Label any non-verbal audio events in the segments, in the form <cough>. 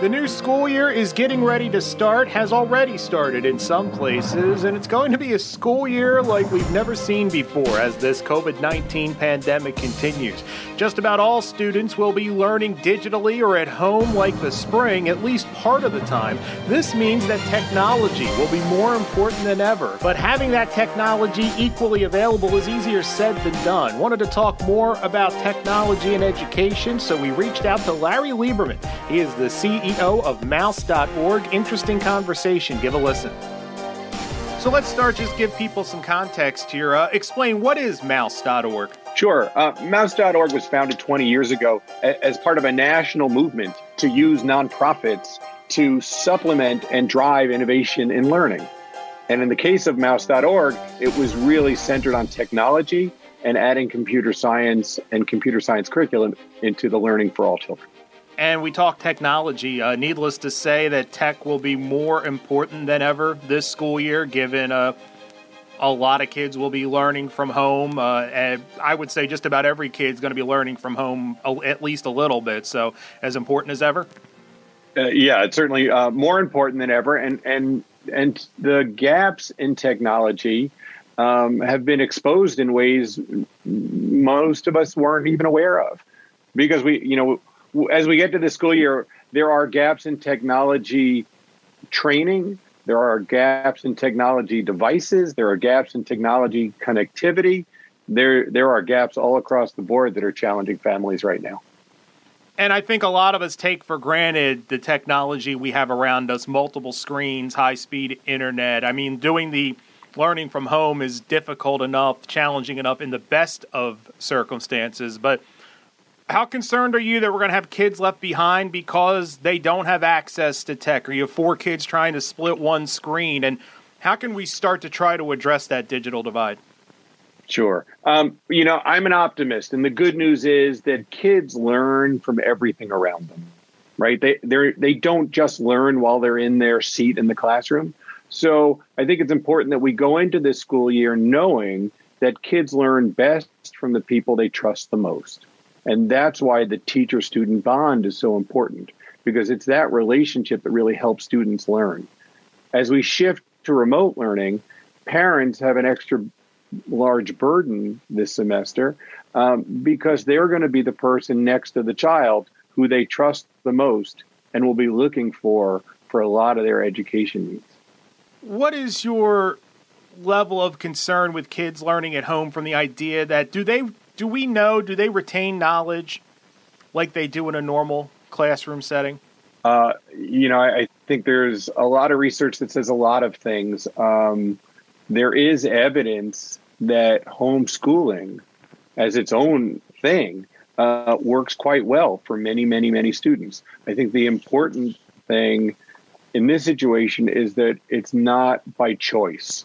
The new school year is getting ready to start, has already started in some places, and it's going to be a school year like we've never seen before as this COVID 19 pandemic continues. Just about all students will be learning digitally or at home like the spring, at least part of the time. This means that technology will be more important than ever, but having that technology equally available is easier said than done. Wanted to talk more about technology and education, so we reached out to Larry Lieberman. He is the CEO CEO of Mouse.org. Interesting conversation. Give a listen. So let's start. Just give people some context here. Uh, explain what is Mouse.org. Sure. Uh, Mouse.org was founded 20 years ago as part of a national movement to use nonprofits to supplement and drive innovation in learning. And in the case of Mouse.org, it was really centered on technology and adding computer science and computer science curriculum into the learning for all children and we talk technology. Uh, needless to say that tech will be more important than ever this school year, given uh, a lot of kids will be learning from home. Uh, and I would say just about every kid's going to be learning from home at least a little bit. So, as important as ever. Uh, yeah, it's certainly uh, more important than ever, and and and the gaps in technology. Um, have been exposed in ways most of us weren't even aware of because we, you know, as we get to the school year, there are gaps in technology training. There are gaps in technology devices. There are gaps in technology connectivity. There, there are gaps all across the board that are challenging families right now. And I think a lot of us take for granted the technology we have around us multiple screens, high speed internet. I mean, doing the learning from home is difficult enough, challenging enough in the best of circumstances. But how concerned are you that we're going to have kids left behind because they don't have access to tech, or you have four kids trying to split one screen? And how can we start to try to address that digital divide? Sure. Um, you know, I'm an optimist, and the good news is that kids learn from everything around them. Right? They they they don't just learn while they're in their seat in the classroom. So I think it's important that we go into this school year knowing that kids learn best from the people they trust the most. And that's why the teacher student bond is so important because it's that relationship that really helps students learn. As we shift to remote learning, parents have an extra large burden this semester um, because they're going to be the person next to the child who they trust the most and will be looking for for a lot of their education needs. What is your level of concern with kids learning at home from the idea that do they do we know? Do they retain knowledge like they do in a normal classroom setting? Uh, you know, I, I, think there's a lot of research that says a lot of things. Um, there is evidence that homeschooling, as its own thing, uh, works quite well for many, many, many students. I think the important thing in this situation is that it's not by choice.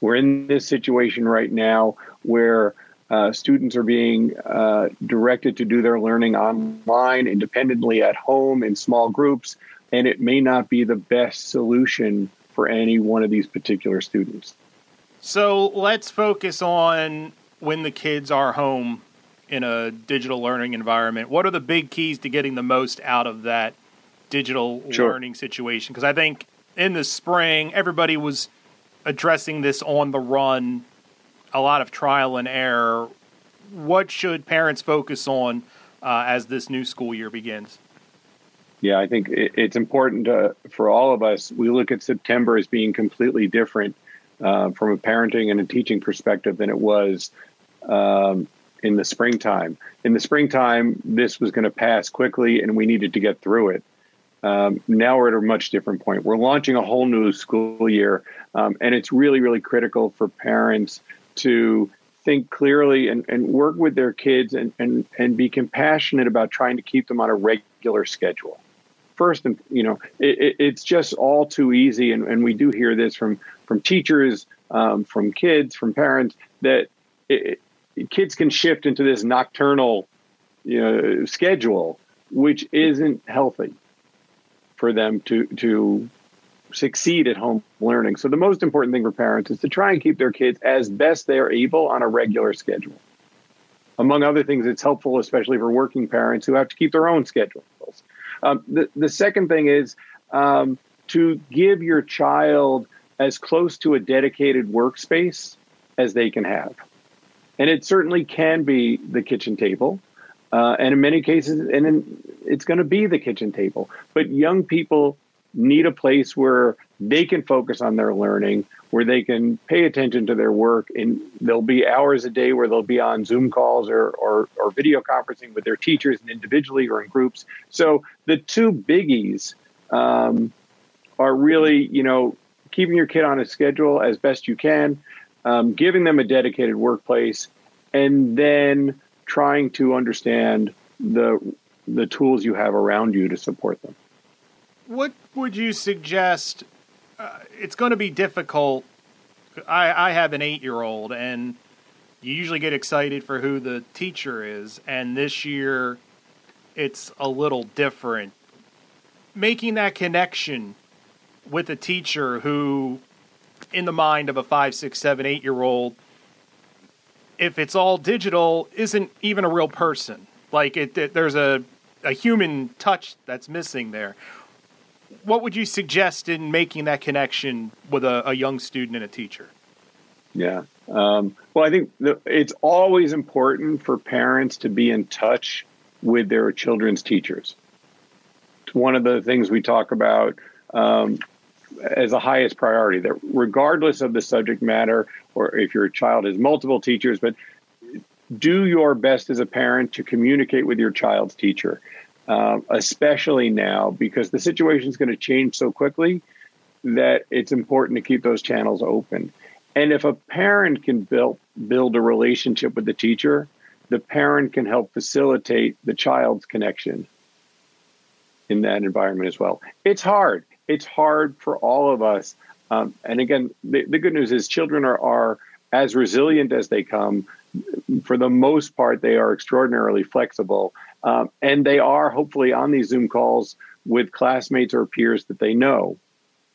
We're in this situation right now where uh, students are being uh, directed to do their learning online, independently at home, in small groups, and it may not be the best solution for any one of these particular students. So let's focus on when the kids are home in a digital learning environment. What are the big keys to getting the most out of that digital sure. learning situation? Because I think in the spring, everybody was addressing this on the run a lot of trial and error. What should parents focus on uh, as this new school year begins? Yeah, I think it's important to, for all of us. We look at September as being completely different uh, from a parenting and a teaching perspective than it was um, in the springtime. In the springtime, this was going to pass quickly, and we needed to get through it. Um, now we're at a much different point. We're launching a whole new school year, um, and it's really, really critical for parents to think clearly and, and work with their kids and, and, and be compassionate about trying to keep them on a regular schedule. First, and you know, it, it's just all too easy, and, and we do hear this from from teachers, um, from kids, from parents that it, kids can shift into this nocturnal, you know, schedule, which isn't healthy for them to to succeed at home learning. So the most important thing for parents is to try and keep their kids as best they're able on a regular schedule. Among other things, it's helpful, especially for working parents who have to keep their own schedules. Um, the, the second thing is um, to give your child as close to a dedicated workspace as they can have. And it certainly can be the kitchen table. Uh, and in many cases, and in, it's going to be the kitchen table. But young people need a place where they can focus on their learning, where they can pay attention to their work. And there'll be hours a day where they'll be on Zoom calls or, or, or video conferencing with their teachers and individually or in groups. So the two biggies um, are really, you know, keeping your kid on a schedule as best you can, um, giving them a dedicated workplace, and then trying to understand the the tools you have around you to support them. What would you suggest? Uh, it's going to be difficult. I, I have an eight year old, and you usually get excited for who the teacher is, and this year it's a little different. Making that connection with a teacher who, in the mind of a five, six, seven, eight year old, if it's all digital, isn't even a real person. Like it, it, there's a a human touch that's missing there. What would you suggest in making that connection with a, a young student and a teacher? Yeah. Um, well, I think the, it's always important for parents to be in touch with their children's teachers. It's one of the things we talk about um, as the highest priority that regardless of the subject matter or if your child has multiple teachers but do your best as a parent to communicate with your child's teacher um, especially now because the situation is going to change so quickly that it's important to keep those channels open and if a parent can build build a relationship with the teacher the parent can help facilitate the child's connection in that environment as well it's hard it's hard for all of us. Um, and again, the, the, good news is children are, are as resilient as they come. For the most part, they are extraordinarily flexible. Um, and they are hopefully on these Zoom calls with classmates or peers that they know.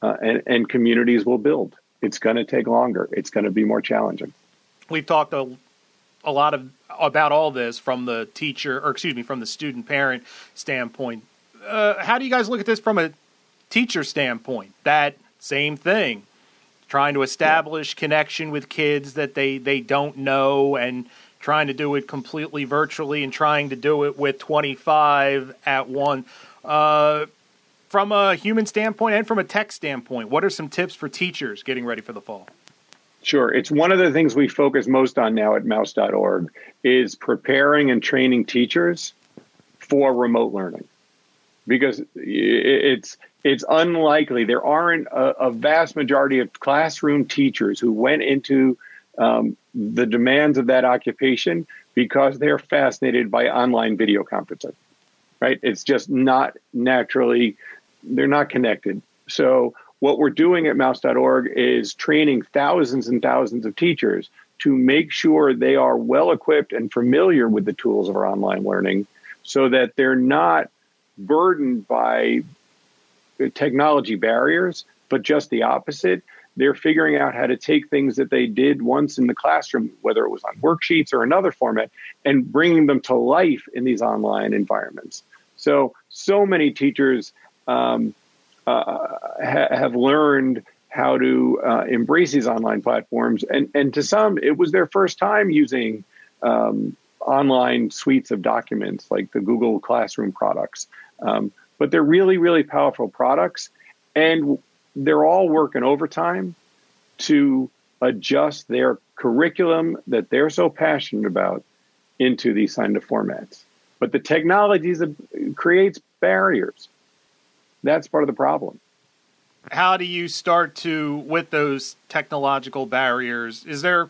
Uh, and, and communities will build. It's going to take longer. It's going to be more challenging. We've talked a, a lot of about all this from the teacher, or excuse me, from the student parent standpoint. Uh, how do you guys look at this from a teacher standpoint, that same thing. Trying to establish connection with kids that they, they don't know and trying to do it completely virtually and trying to do it with 25 at one. Uh, from a human standpoint and from a tech standpoint, what are some tips for teachers getting ready for the fall? Sure. It's one of the things we focus most on now at mouse.org is preparing and training teachers for remote learning because it's it's unlikely there aren't a, a, vast majority of classroom teachers who went into um, the demands of that occupation because they're fascinated by online video conferencing right it's just not naturally they're not connected so what we're doing at mouse.org is training thousands and thousands of teachers to make sure they are well equipped and familiar with the tools of our online learning so that they're not burdened by technology barriers, but just the opposite. They're figuring out how to take things that they did once in the classroom, whether it was on worksheets or another format, and bringing them to life in these online environments. So, so many teachers um, uh, ha- have learned how to uh, embrace these online platforms, and and to some, it was their first time using um, online suites of documents like the Google Classroom products. Um, but they're really, really powerful products. And they're all working overtime to adjust their curriculum that they're so passionate about into these kind of formats. But the technologies creates barriers. That's part of the problem. How do you start to with those technological barriers? Is there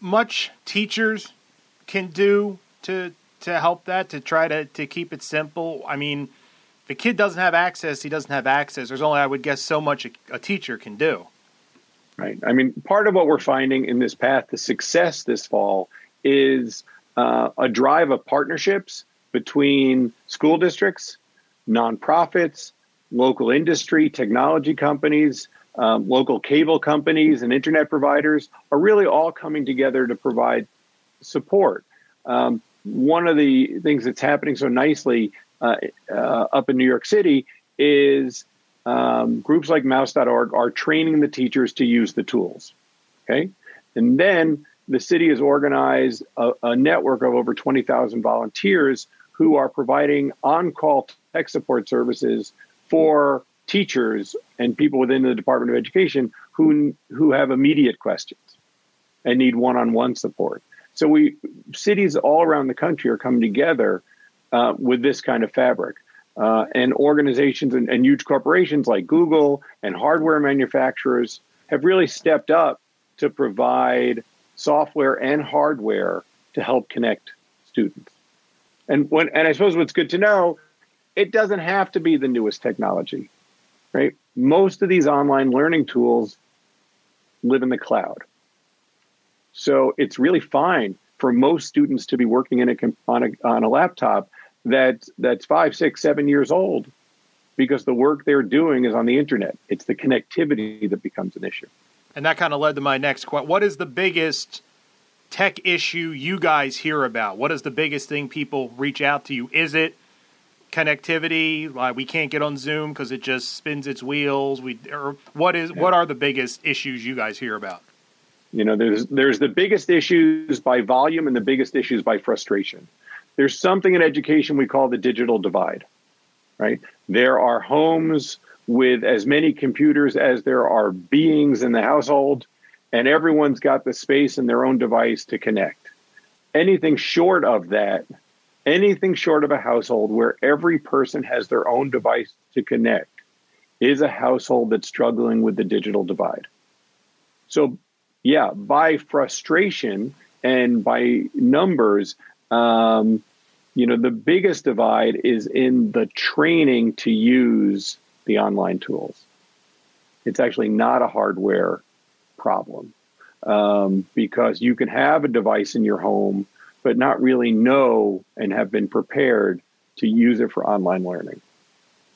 much teachers can do to to help that to try to to keep it simple? I mean, the kid doesn't have access, he doesn't have access. There's only, I would guess, so much a, a teacher can do. Right. I mean, part of what we're finding in this path to success this fall is uh, a drive of partnerships between school districts, nonprofits, local industry, technology companies, um, local cable companies and internet providers are really all coming together to provide support. Um, one of the things that's happening so nicely uh, uh, up in New York City is um, groups like mouse.org are training the teachers to use the tools. Okay. And then the city has organized a, a network of over 20,000 volunteers who are providing on call tech support services for teachers and people within the Department of Education who, who have immediate questions and need one on one support. So we cities all around the country are coming together uh, with this kind of fabric. Uh, and organizations and, and, huge corporations like Google and hardware manufacturers have really stepped up to provide software and hardware to help connect students. And when and I suppose what's good to know, it doesn't have to be the newest technology, right? Most of these online learning tools live in the cloud. So it's really fine for most students to be working in a on a on a laptop that that's five, six, seven years old, because the work they're doing is on the internet. It's the connectivity that becomes an issue. And that kind of led to my next question. What is the biggest tech issue you guys hear about? What is the biggest thing people reach out to you? Is it connectivity? Like we can't get on Zoom because it just spins its wheels. We or what is what are the biggest issues you guys hear about? You know, there's there's the biggest issues by volume and the biggest issues by frustration. There's something in education we call the digital divide, right? There are homes with as many computers as there are beings in the household, and everyone's got the space in their own device to connect. Anything short of that, anything short of a household where every person has their own device to connect, is a household that's struggling with the digital divide. So, yeah, by frustration and by numbers, um, you know, the biggest divide is in the training to use the online tools. It's actually not a hardware problem um, because you can have a device in your home, but not really know and have been prepared to use it for online learning.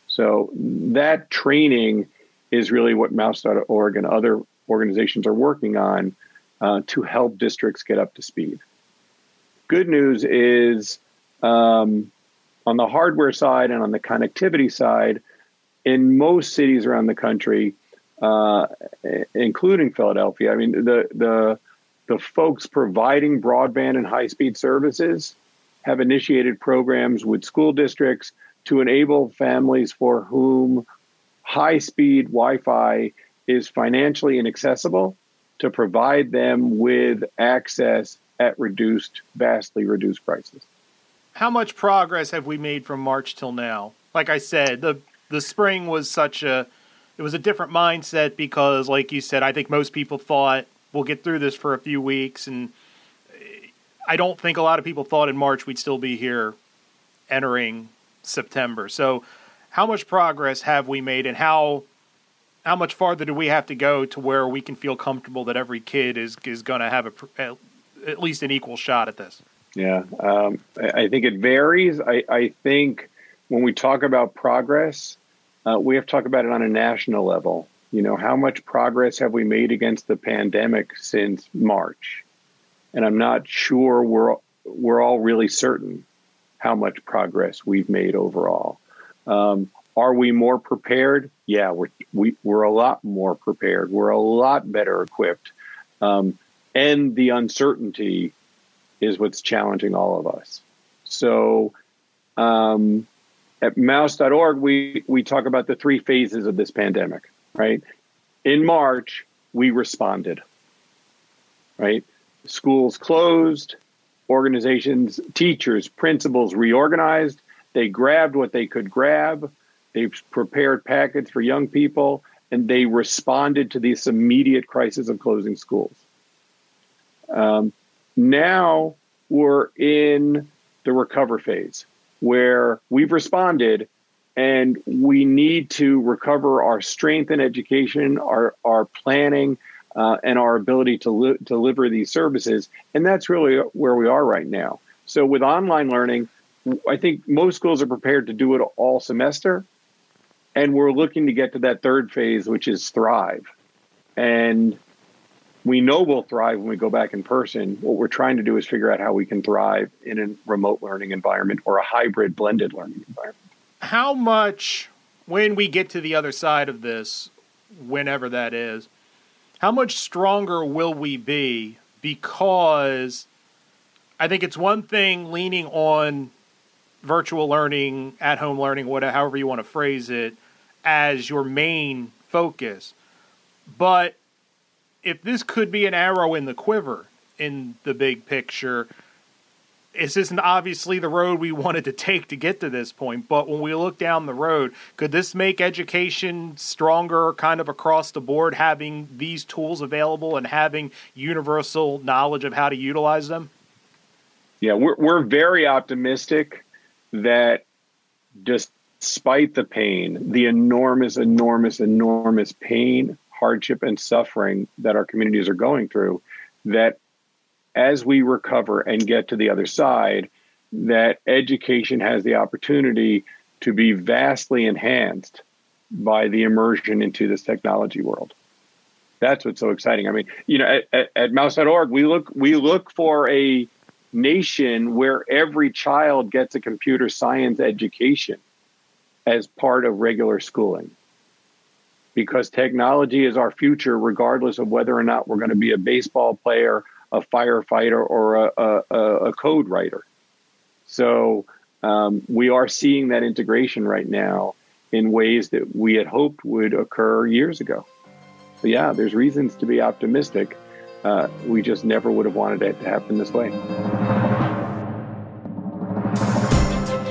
So that training is really what Mouse.org and other organizations are working on uh, to help districts get up to speed. Good news is um, on the hardware side and on the connectivity side, in most cities around the country, uh, including Philadelphia. I mean, the the the folks providing broadband and high speed services have initiated programs with school districts to enable families for whom high speed Wi Fi is financially inaccessible to provide them with access at reduced, vastly reduced prices. How much progress have we made from March till now? Like I said, the the spring was such a it was a different mindset because like you said i think most people thought we'll get through this for a few weeks and eh, i don't think a lot of people thought in march we'd still be here entering september so how much progress have we made and how how much farther do we have to go to where we can feel comfortable that every kid is is going to have a at least an equal shot at this yeah um, I, I, think it varies I, I think when we talk about progress uh, we have to talk about it on a national level. You know, how much progress have we made against the pandemic since March? And I'm not sure we're we're all really certain how much progress we've made overall. Um, are we more prepared? Yeah, we're we, we're a lot more prepared. We're a lot better equipped, um, and the uncertainty is what's challenging all of us. So, um, at mouse.org, we, we talk about the three phases of this pandemic, right? In March, we responded, right? Schools closed, organizations, teachers, principals reorganized. They grabbed what they could grab. They prepared packets for young people, and they responded to this immediate crisis of closing schools. Um, now we're in the recover phase where we've responded and we need to recover our strength in education, our, our planning, uh, and our ability to li- deliver these services. And that's really where we are right now. So, with online learning, I think most schools are prepared to do it all semester. and we're looking to get to that third phase, which is thrive. And we know we'll thrive when we go back in person. What we're trying to do is figure out how we can thrive in a remote learning environment or a hybrid blended learning environment. How much, when we get to the other side of this, whenever that is, how much stronger will we be? Because I think it's one thing leaning on virtual learning, at home learning, whatever, however you want to phrase it, as your main focus. But if this could be an arrow in the quiver in the big picture, this isn't obviously the road we <laughs> wanted to take to get to this point, but when we look down the road, could this make education stronger kind of across the board, having these tools available and having universal knowledge of how to utilize them? Yeah, we're, we're very optimistic that despite the pain, the enormous, enormous, enormous pain, hardship, and suffering that our communities are going through, that as we recover and get to the other side, that education has the opportunity to be vastly enhanced by the immersion into this technology world. That's what's so exciting. I mean, you know, at, at, at mouse.org, we look we look for a nation where every child gets a computer science education as part of regular schooling. Because technology is our future, regardless of whether or not we're going to be a baseball player a firefighter or a, a, a code writer. So um, we are seeing that integration right now in ways that we had hoped would occur years ago. So yeah, there's reasons to be optimistic. Uh, we just never would have wanted it to happen this way.